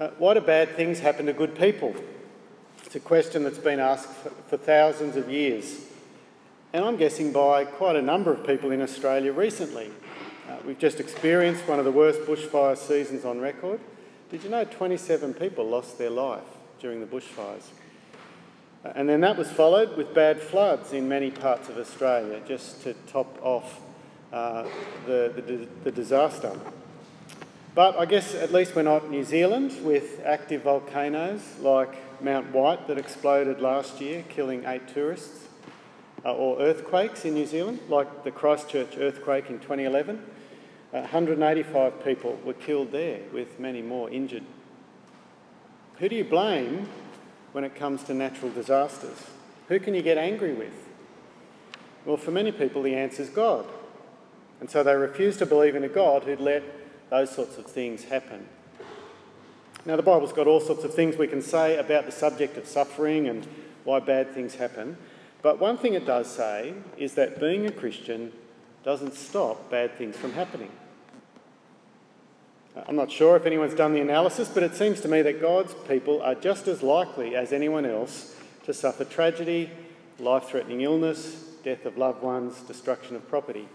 Uh, why do bad things happen to good people? It's a question that's been asked for, for thousands of years. And I'm guessing by quite a number of people in Australia recently. Uh, we've just experienced one of the worst bushfire seasons on record. Did you know 27 people lost their life during the bushfires? Uh, and then that was followed with bad floods in many parts of Australia, just to top off uh, the, the, the disaster. But I guess at least we're not New Zealand with active volcanoes like Mount White that exploded last year, killing eight tourists, uh, or earthquakes in New Zealand, like the Christchurch earthquake in 2011. Uh, 185 people were killed there, with many more injured. Who do you blame when it comes to natural disasters? Who can you get angry with? Well, for many people, the answer is God. And so they refuse to believe in a God who'd let those sorts of things happen. Now, the Bible's got all sorts of things we can say about the subject of suffering and why bad things happen. But one thing it does say is that being a Christian doesn't stop bad things from happening. I'm not sure if anyone's done the analysis, but it seems to me that God's people are just as likely as anyone else to suffer tragedy, life threatening illness, death of loved ones, destruction of property.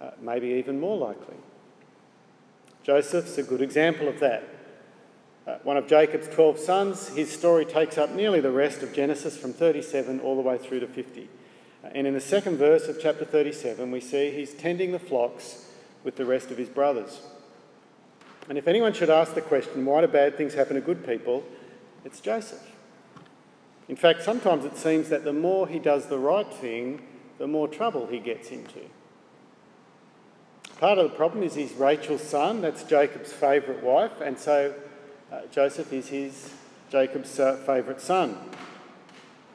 Uh, maybe even more likely. Joseph's a good example of that. Uh, one of Jacob's 12 sons, his story takes up nearly the rest of Genesis from 37 all the way through to 50. Uh, and in the second verse of chapter 37, we see he's tending the flocks with the rest of his brothers. And if anyone should ask the question, why do bad things happen to good people? It's Joseph. In fact, sometimes it seems that the more he does the right thing, the more trouble he gets into. Part of the problem is he's Rachel's son, that's Jacob's favourite wife, and so uh, Joseph is his Jacob's uh, favourite son,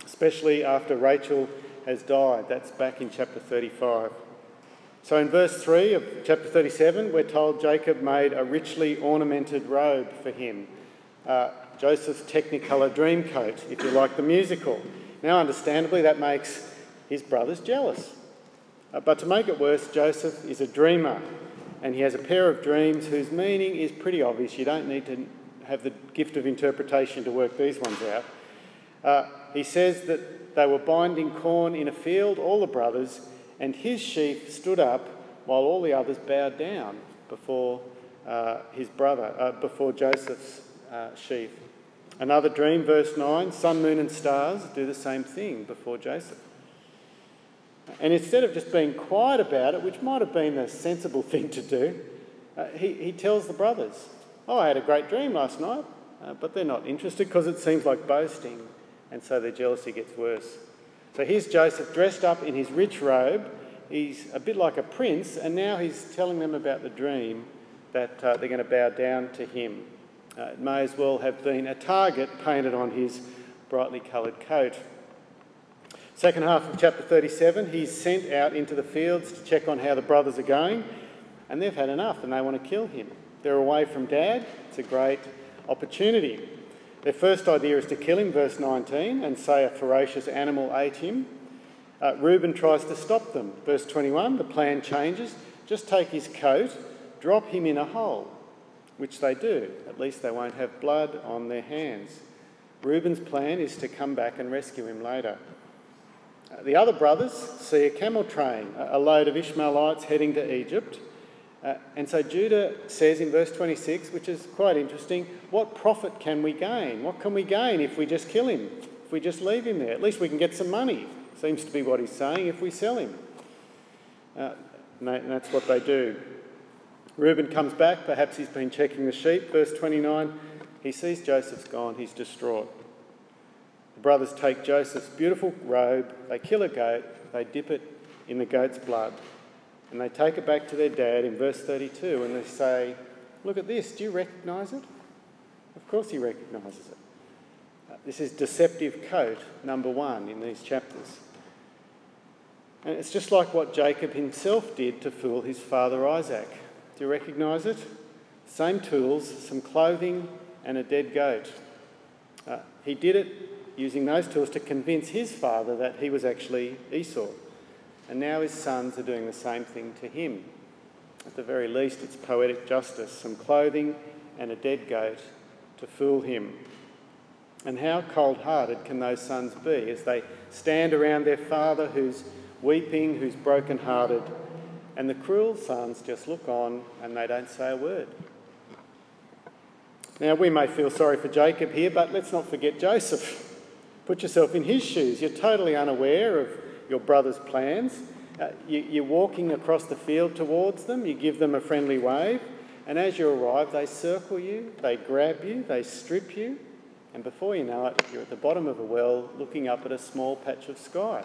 especially after Rachel has died. That's back in chapter 35. So in verse 3 of chapter 37, we're told Jacob made a richly ornamented robe for him. Uh, Joseph's Technicolor dream coat, if you like the musical. Now, understandably, that makes his brothers jealous. Uh, but to make it worse, Joseph is a dreamer and he has a pair of dreams whose meaning is pretty obvious. You don't need to have the gift of interpretation to work these ones out. Uh, he says that they were binding corn in a field, all the brothers, and his sheaf stood up while all the others bowed down before uh, his brother, uh, before Joseph's uh, sheaf. Another dream, verse 9 sun, moon, and stars do the same thing before Joseph. And instead of just being quiet about it, which might have been the sensible thing to do, uh, he, he tells the brothers, Oh, I had a great dream last night. Uh, but they're not interested because it seems like boasting, and so their jealousy gets worse. So here's Joseph dressed up in his rich robe. He's a bit like a prince, and now he's telling them about the dream that uh, they're going to bow down to him. Uh, it may as well have been a target painted on his brightly coloured coat. Second half of chapter 37, he's sent out into the fields to check on how the brothers are going, and they've had enough and they want to kill him. They're away from dad. It's a great opportunity. Their first idea is to kill him, verse 19, and say a ferocious animal ate him. Uh, Reuben tries to stop them. Verse 21, the plan changes. Just take his coat, drop him in a hole, which they do. At least they won't have blood on their hands. Reuben's plan is to come back and rescue him later. The other brothers see a camel train, a load of Ishmaelites heading to Egypt. Uh, and so Judah says in verse 26, which is quite interesting, what profit can we gain? What can we gain if we just kill him? If we just leave him there? At least we can get some money, seems to be what he's saying, if we sell him. Uh, and that's what they do. Reuben comes back, perhaps he's been checking the sheep. Verse 29, he sees Joseph's gone, he's distraught. The brothers take Joseph's beautiful robe, they kill a goat, they dip it in the goat's blood, and they take it back to their dad in verse 32 and they say, Look at this, do you recognise it? Of course he recognises it. Uh, this is deceptive coat number one in these chapters. And it's just like what Jacob himself did to fool his father Isaac. Do you recognise it? Same tools, some clothing, and a dead goat. Uh, he did it using those tools to convince his father that he was actually Esau. And now his sons are doing the same thing to him. At the very least, it's poetic justice some clothing and a dead goat to fool him. And how cold hearted can those sons be as they stand around their father who's weeping, who's broken hearted, and the cruel sons just look on and they don't say a word? Now, we may feel sorry for Jacob here, but let's not forget Joseph. Put yourself in his shoes. You're totally unaware of your brother's plans. Uh, you, are walking across the field towards them, you give them a friendly wave, and as you arrive, they circle you, they grab you, they strip you, and before you know it, you're at the bottom of a well looking up at a small patch of sky.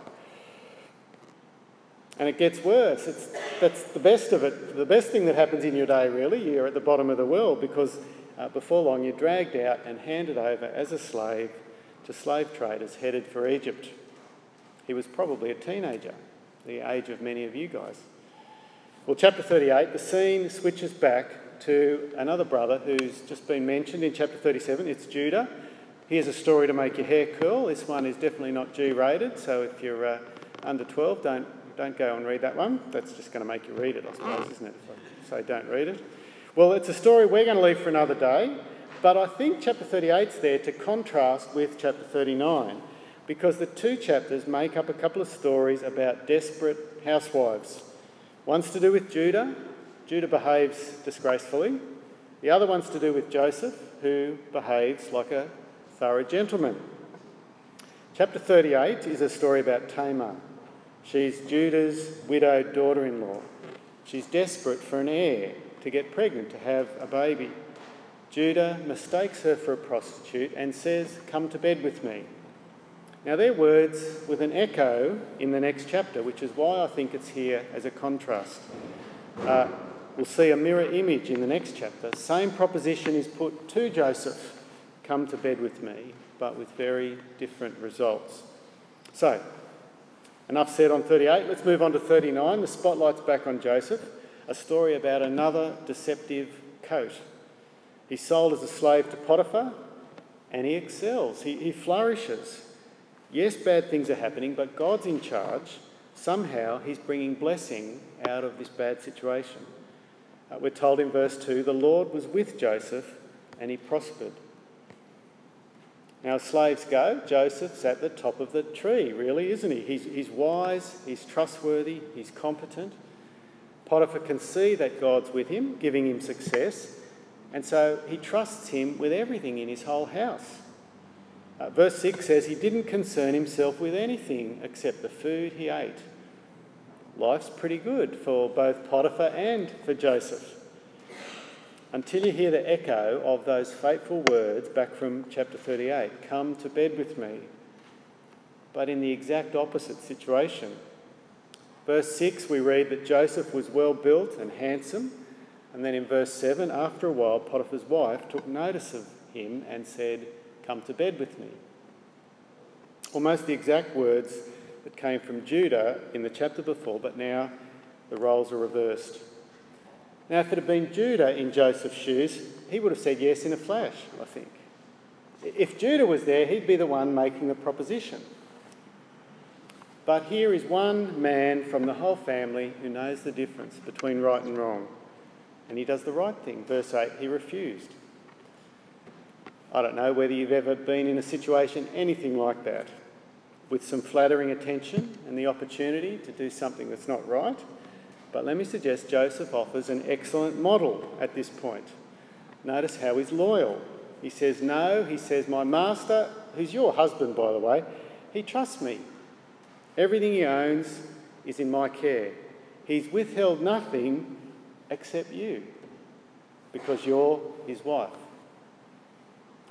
And it gets worse. It's, that's the best of it. The best thing that happens in your day, really, you're at the bottom of the well because uh, before long you're dragged out and handed over as a slave to slave traders headed for Egypt. He was probably a teenager, the age of many of you guys. Well, chapter 38, the scene switches back to another brother who's just been mentioned in chapter 37. It's Judah. Here's a story to make your hair curl. This one is definitely not G rated, so if you're uh, under 12, don't, don't go and read that one. That's just going to make you read it, I suppose, isn't it? So don't read it. Well, it's a story we're going to leave for another day, but I think chapter 38 is there to contrast with chapter 39 because the two chapters make up a couple of stories about desperate housewives. One's to do with Judah. Judah behaves disgracefully. The other one's to do with Joseph, who behaves like a thorough gentleman. Chapter 38 is a story about Tamar. She's Judah's widowed daughter in law. She's desperate for an heir to get pregnant, to have a baby. Judah mistakes her for a prostitute and says, Come to bed with me. Now, they're words with an echo in the next chapter, which is why I think it's here as a contrast. Uh, we'll see a mirror image in the next chapter. Same proposition is put to Joseph come to bed with me, but with very different results. So, enough said on 38. Let's move on to 39. The spotlight's back on Joseph, a story about another deceptive coat. He's sold as a slave to Potiphar, and he excels, he, he flourishes. Yes, bad things are happening, but God's in charge. Somehow he's bringing blessing out of this bad situation. Uh, we're told in verse 2 the Lord was with Joseph and he prospered. Now, slaves go, Joseph's at the top of the tree, really, isn't he? He's, he's wise, he's trustworthy, he's competent. Potiphar can see that God's with him, giving him success, and so he trusts him with everything in his whole house. Uh, verse 6 says he didn't concern himself with anything except the food he ate. Life's pretty good for both Potiphar and for Joseph until you hear the echo of those fateful words back from chapter 38 Come to bed with me. But in the exact opposite situation. Verse 6, we read that Joseph was well built and handsome. And then in verse 7, after a while, Potiphar's wife took notice of him and said, Come to bed with me. Almost the exact words that came from Judah in the chapter before, but now the roles are reversed. Now, if it had been Judah in Joseph's shoes, he would have said yes in a flash, I think. If Judah was there, he'd be the one making the proposition. But here is one man from the whole family who knows the difference between right and wrong. And he does the right thing. Verse 8, he refused. I don't know whether you've ever been in a situation anything like that, with some flattering attention and the opportunity to do something that's not right but let me suggest Joseph offers an excellent model at this point. Notice how he's loyal. He says, No, he says, My master, who's your husband, by the way, he trusts me. Everything he owns is in my care. He's withheld nothing except you because you're his wife.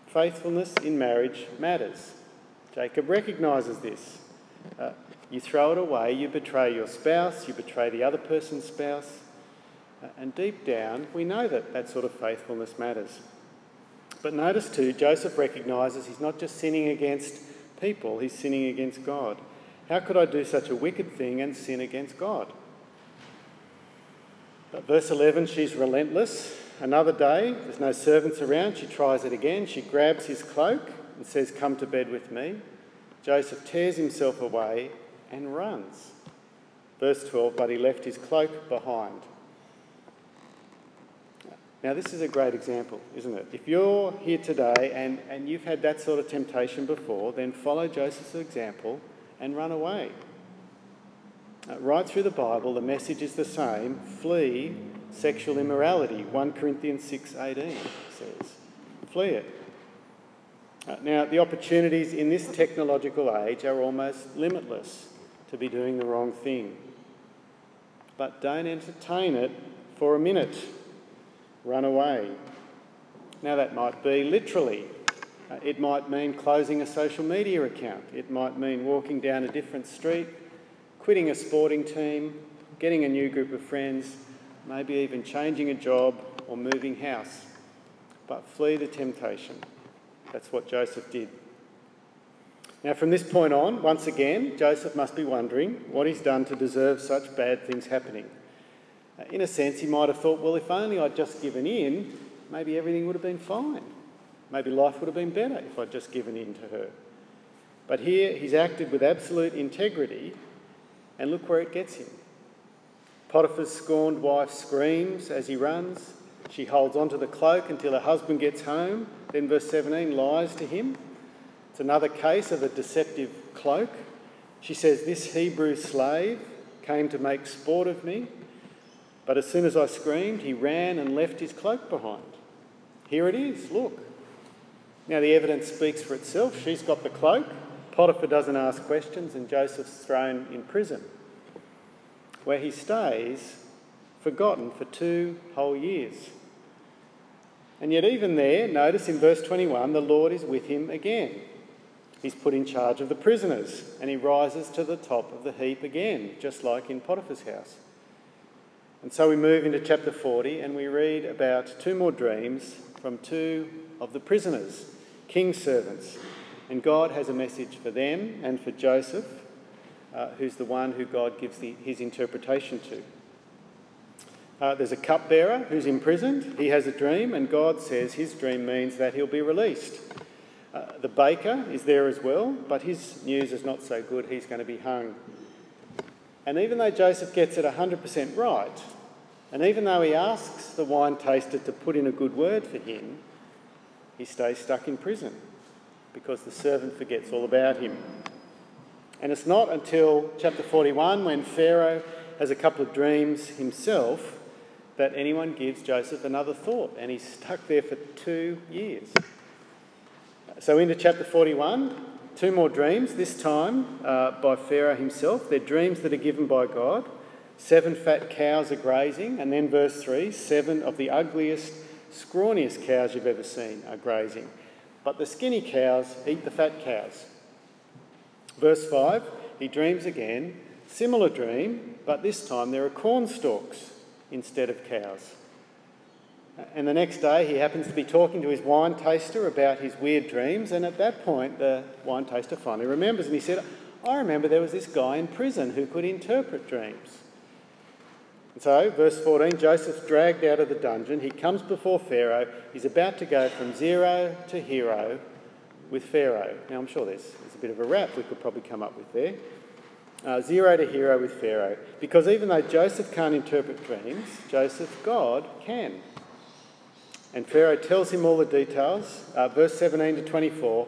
Faithfulness in marriage matters. Jacob recognises this. Uh, you throw it away, you betray your spouse, you betray the other person's spouse. Uh, and deep down, we know that that sort of faithfulness matters. But notice too, Joseph recognises he's not just sinning against people, he's sinning against God. How could I do such a wicked thing and sin against God? But verse 11, she's relentless. Another day, there's no servants around. She tries it again. She grabs his cloak and says, Come to bed with me. Joseph tears himself away and runs. Verse 12, but he left his cloak behind. Now, this is a great example, isn't it? If you're here today and, and you've had that sort of temptation before, then follow Joseph's example and run away. Uh, right through the Bible, the message is the same flee sexual immorality. 1 Corinthians 6:18 says, flee it. Uh, now, the opportunities in this technological age are almost limitless to be doing the wrong thing. But don't entertain it for a minute run away. Now, that might be literally. Uh, it might mean closing a social media account. It might mean walking down a different street, quitting a sporting team, getting a new group of friends, maybe even changing a job or moving house. But flee the temptation. That's what Joseph did. Now, from this point on, once again, Joseph must be wondering what he's done to deserve such bad things happening. Uh, in a sense, he might have thought, well, if only I'd just given in, maybe everything would have been fine. Maybe life would have been better if I'd just given in to her. But here, he's acted with absolute integrity, and look where it gets him. Potiphar's scorned wife screams as he runs. She holds onto the cloak until her husband gets home. Then, verse 17, lies to him. It's another case of a deceptive cloak. She says, This Hebrew slave came to make sport of me. But as soon as I screamed, he ran and left his cloak behind. Here it is, look. Now the evidence speaks for itself. She's got the cloak. Potiphar doesn't ask questions, and Joseph's thrown in prison, where he stays forgotten for two whole years. And yet, even there, notice in verse 21, the Lord is with him again. He's put in charge of the prisoners, and he rises to the top of the heap again, just like in Potiphar's house. And so we move into chapter 40 and we read about two more dreams from two of the prisoners, king's servants. And God has a message for them and for Joseph, uh, who's the one who God gives the, his interpretation to. Uh, there's a cupbearer who's imprisoned. He has a dream, and God says his dream means that he'll be released. Uh, the baker is there as well, but his news is not so good. He's going to be hung. And even though Joseph gets it 100% right, and even though he asks the wine taster to put in a good word for him, he stays stuck in prison because the servant forgets all about him. And it's not until chapter 41, when Pharaoh has a couple of dreams himself, that anyone gives Joseph another thought, and he's stuck there for two years. So, into chapter 41, Two more dreams, this time uh, by Pharaoh himself. They're dreams that are given by God. Seven fat cows are grazing, and then verse 3 seven of the ugliest, scrawniest cows you've ever seen are grazing. But the skinny cows eat the fat cows. Verse 5 he dreams again, similar dream, but this time there are corn stalks instead of cows. And the next day, he happens to be talking to his wine taster about his weird dreams. And at that point, the wine taster finally remembers. And he said, I remember there was this guy in prison who could interpret dreams. So, verse 14 Joseph's dragged out of the dungeon. He comes before Pharaoh. He's about to go from zero to hero with Pharaoh. Now, I'm sure there's, there's a bit of a rap we could probably come up with there. Uh, zero to hero with Pharaoh. Because even though Joseph can't interpret dreams, Joseph, God, can. And Pharaoh tells him all the details. Uh, verse 17 to 24,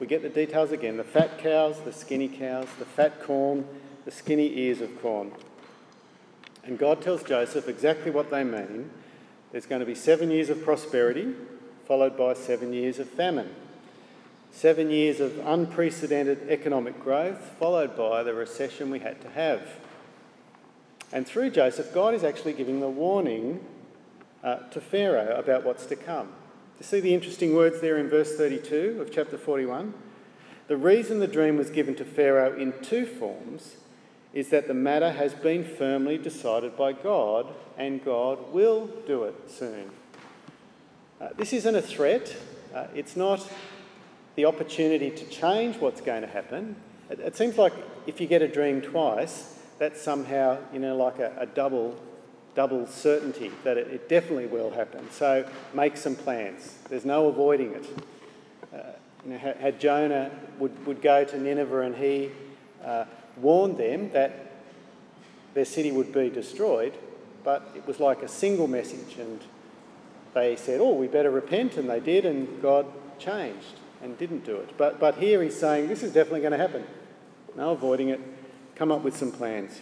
we get the details again the fat cows, the skinny cows, the fat corn, the skinny ears of corn. And God tells Joseph exactly what they mean. There's going to be seven years of prosperity, followed by seven years of famine. Seven years of unprecedented economic growth, followed by the recession we had to have. And through Joseph, God is actually giving the warning uh, to Pharaoh about what's to come. You see the interesting words there in verse 32 of chapter 41? The reason the dream was given to Pharaoh in two forms is that the matter has been firmly decided by God and God will do it soon. Uh, this isn't a threat, uh, it's not the opportunity to change what's going to happen. It, it, seems like if you get a dream twice, that's somehow, you know, like a, a double double certainty that it, it, definitely will happen. So make some plans. There's no avoiding it. Uh, you know, had, Jonah would, would go to Nineveh and he uh, warned them that their city would be destroyed, but it was like a single message and they said, Oh, we better repent, and they did, and God changed and didn't do it. But, but here he's saying, This is definitely going to happen. No avoiding it. Come up with some plans.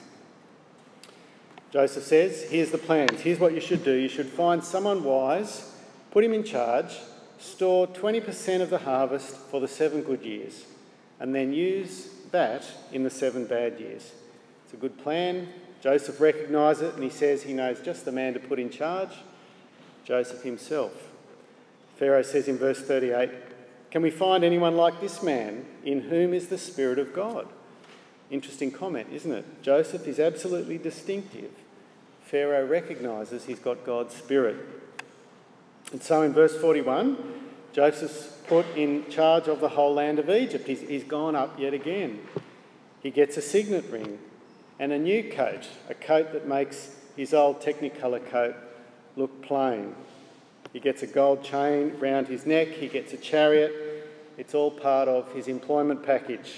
Joseph says, Here's the plans. Here's what you should do. You should find someone wise, put him in charge, store 20% of the harvest for the seven good years, and then use that in the seven bad years. It's a good plan. Joseph recognises it and he says he knows just the man to put in charge Joseph himself. Pharaoh says in verse 38 Can we find anyone like this man in whom is the Spirit of God? Interesting comment, isn't it? Joseph is absolutely distinctive. Pharaoh recognises he's got God's Spirit. And so in verse 41, Joseph's put in charge of the whole land of Egypt. He's, he's gone up yet again. He gets a signet ring and a new coat, a coat that makes his old Technicolor coat look plain. He gets a gold chain round his neck, he gets a chariot. It's all part of his employment package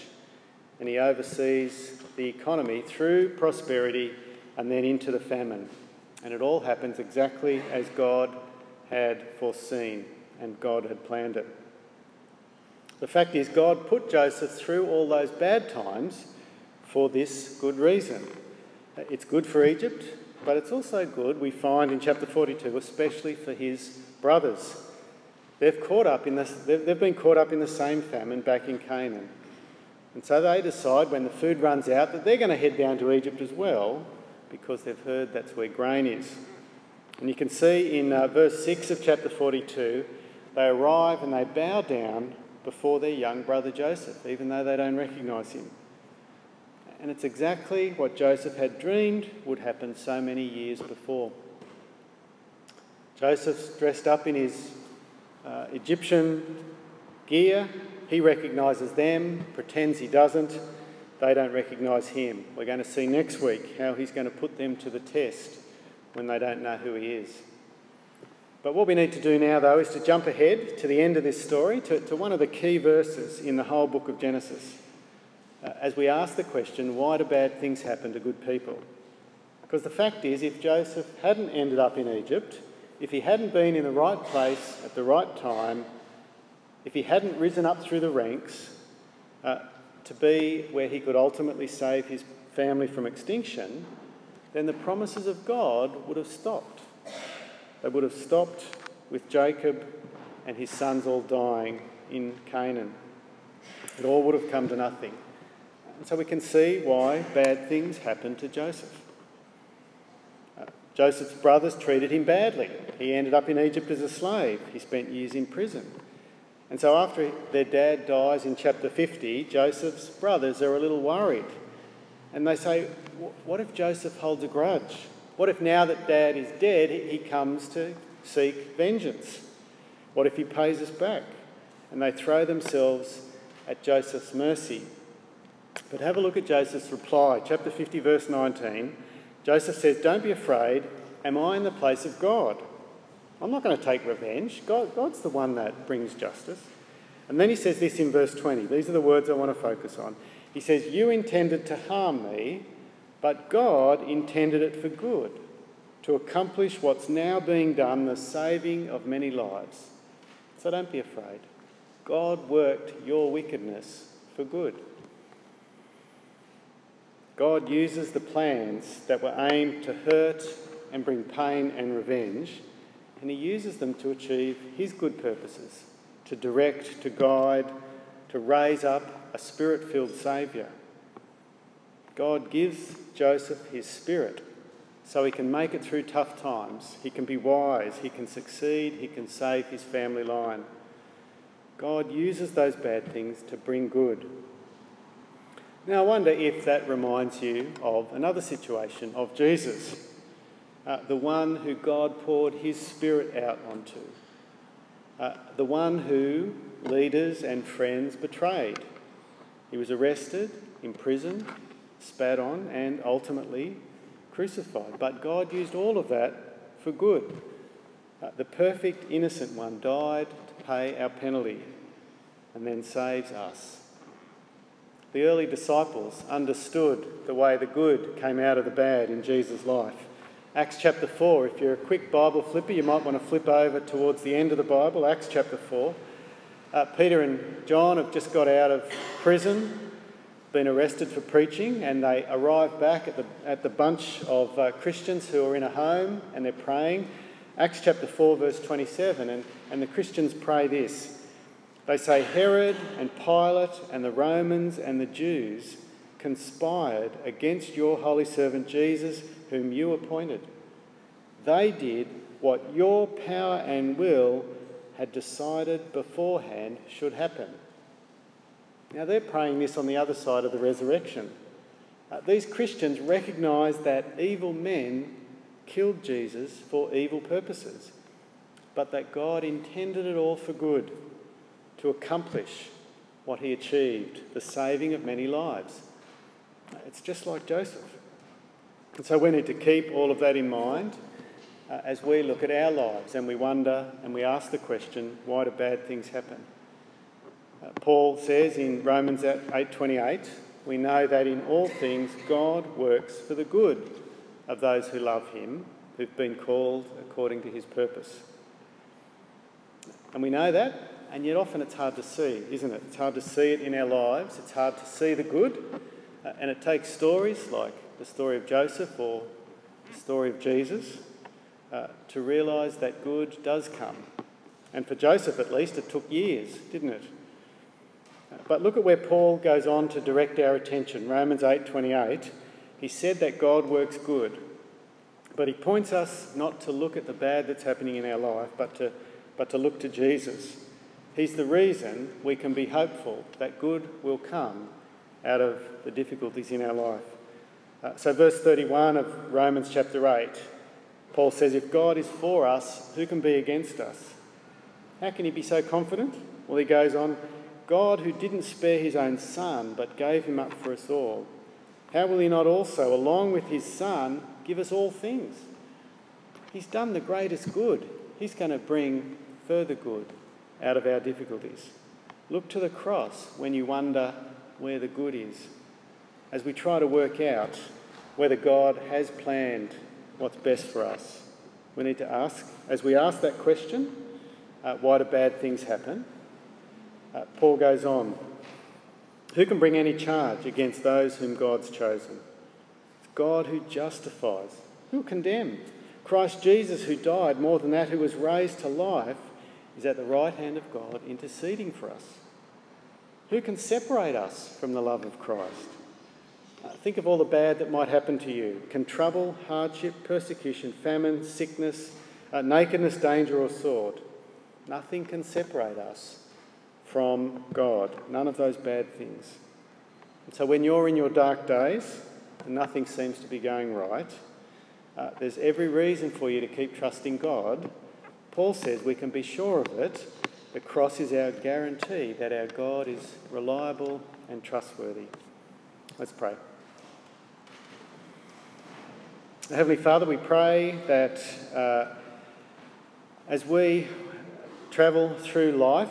and he oversees the economy through prosperity and then into the famine. And it all happens exactly as God had foreseen and God had planned it. The fact is, God put Joseph through all those bad times for this good reason. It's good for Egypt, but it's also good, we find in chapter 42, especially for his brothers. They've, caught up in this, they've been caught up in the same famine back in Canaan. And so they decide when the food runs out that they're going to head down to Egypt as well because they've heard that's where grain is. And you can see in uh, verse 6 of chapter 42, they arrive and they bow down before their young brother Joseph, even though they don't recognise him. And it's exactly what Joseph had dreamed would happen so many years before. Joseph's dressed up in his uh, Egyptian gear, he recognises them, pretends he doesn't. They don't recognise him. We're going to see next week how he's going to put them to the test when they don't know who he is. But what we need to do now, though, is to jump ahead to the end of this story, to, to one of the key verses in the whole book of Genesis, uh, as we ask the question why do bad things happen to good people? Because the fact is, if Joseph hadn't ended up in Egypt, if he hadn't been in the right place at the right time, if he hadn't risen up through the ranks uh, to be where he could ultimately save his family from extinction, then the promises of God would have stopped. They would have stopped with Jacob and his sons all dying in Canaan. It all would have come to nothing. And so we can see why bad things happened to Joseph. Uh, Joseph's brothers treated him badly. He ended up in Egypt as a slave. He spent years in prison. And so, after their dad dies in chapter 50, Joseph's brothers are a little worried. And they say, What if Joseph holds a grudge? What if now that dad is dead, he comes to seek vengeance? What if he pays us back? And they throw themselves at Joseph's mercy. But have a look at Joseph's reply. Chapter 50, verse 19. Joseph says, Don't be afraid. Am I in the place of God? I'm not going to take revenge. God, God's the one that brings justice. And then he says this in verse 20. These are the words I want to focus on. He says, You intended to harm me, but God intended it for good, to accomplish what's now being done, the saving of many lives. So don't be afraid. God worked your wickedness for good. God uses the plans that were aimed to hurt and bring pain and revenge and he uses them to achieve his good purposes to direct, to guide, to raise up a spirit filled Saviour. God gives Joseph his spirit so he can make it through tough times. He can be wise, he can succeed, he can save his family line. God uses those bad things to bring good. Now, I wonder if that reminds you of another situation of Jesus uh, the one who God poured his Spirit out onto, uh, the one who leaders and friends betrayed. He was arrested, imprisoned, spat on, and ultimately crucified. But God used all of that for good. Uh, the perfect, innocent one died to pay our penalty and then saves us. The early disciples understood the way the good came out of the bad in Jesus' life Acts chapter 4. If you're a quick Bible flipper, you might want to flip over towards the end of the Bible, Acts chapter 4. Uh, Peter and John have just got out of prison, been arrested for preaching, and they arrive back at the, at the bunch of uh, Christians who are in a home and they're praying. Acts chapter 4, verse 27, and, and the Christians pray this. They say, Herod and Pilate and the Romans and the Jews conspired against your holy servant Jesus, whom you appointed. They did what your power and will had decided beforehand should happen. Now, they're praying this on the other side of the resurrection. Uh, these Christians recognise that evil men killed Jesus for evil purposes, but that God intended it all for good to accomplish what he achieved the saving of many lives. It's just like Joseph. And so we need to keep all of that in mind uh, as we look at our lives and we wonder and we ask the question, why do bad things happen? Paul says in Romans 8:28, we know that in all things God works for the good of those who love him, who've been called according to his purpose. And we know that, and yet often it's hard to see, isn't it? It's hard to see it in our lives. It's hard to see the good, uh, and it takes stories like the story of Joseph or the story of Jesus uh, to realise that good does come. And for Joseph, at least, it took years, didn't it? But look at where Paul goes on to direct our attention. Romans 8:28. He said that God works good, but he points us not to look at the bad that's happening in our life, but to, but to look to Jesus. He's the reason we can be hopeful that good will come out of the difficulties in our life. Uh, so, verse 31 of Romans chapter 8 Paul says, If God is for us, who can be against us? How can he be so confident? Well, he goes on, God who didn't spare his own son, but gave him up for us all, how will he not also, along with his son, give us all things? He's done the greatest good. He's going to bring further good out of our difficulties. Look to the cross when you wonder where the good is, as we try to work out whether God has planned what's best for us. We need to ask, as we ask that question, uh, why do bad things happen? Uh, Paul goes on, who can bring any charge against those whom God's chosen? It's God who justifies. Who will condemn? Christ Jesus, who died, more than that, who was raised to life, is at the right hand of God interceding for us. Who can separate us from the love of Christ? Uh, think of all the bad that might happen to you. Can trouble, hardship, persecution, famine, sickness, uh, nakedness, danger, or sword? Nothing can separate us from God. None of those bad things. And so when you're in your dark days and nothing seems to be going right, uh, there's every reason for you to keep trusting God. Paul says we can be sure of it. The cross is our guarantee that our God is reliable and trustworthy. Let's pray. Heavenly Father, we pray that uh, as we travel through life,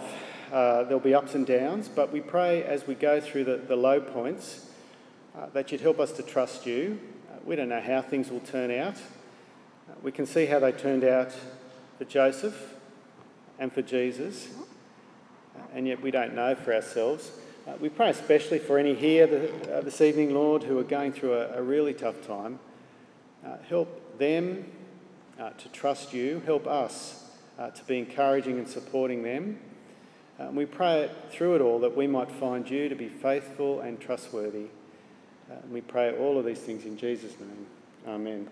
uh, there'll be ups and downs, but we pray as we go through the, the low points uh, that you'd help us to trust you. Uh, we don't know how things will turn out. Uh, we can see how they turned out for Joseph and for Jesus, uh, and yet we don't know for ourselves. we pray especially for any here the, this evening, Lord, who are going through a, a really tough time. Uh, help them uh, to trust you. Help us uh, to be encouraging and supporting them. Uh, and we pray it, through it all that we might find you to be faithful and trustworthy. Uh, and we pray all of these things in Jesus' name. Amen.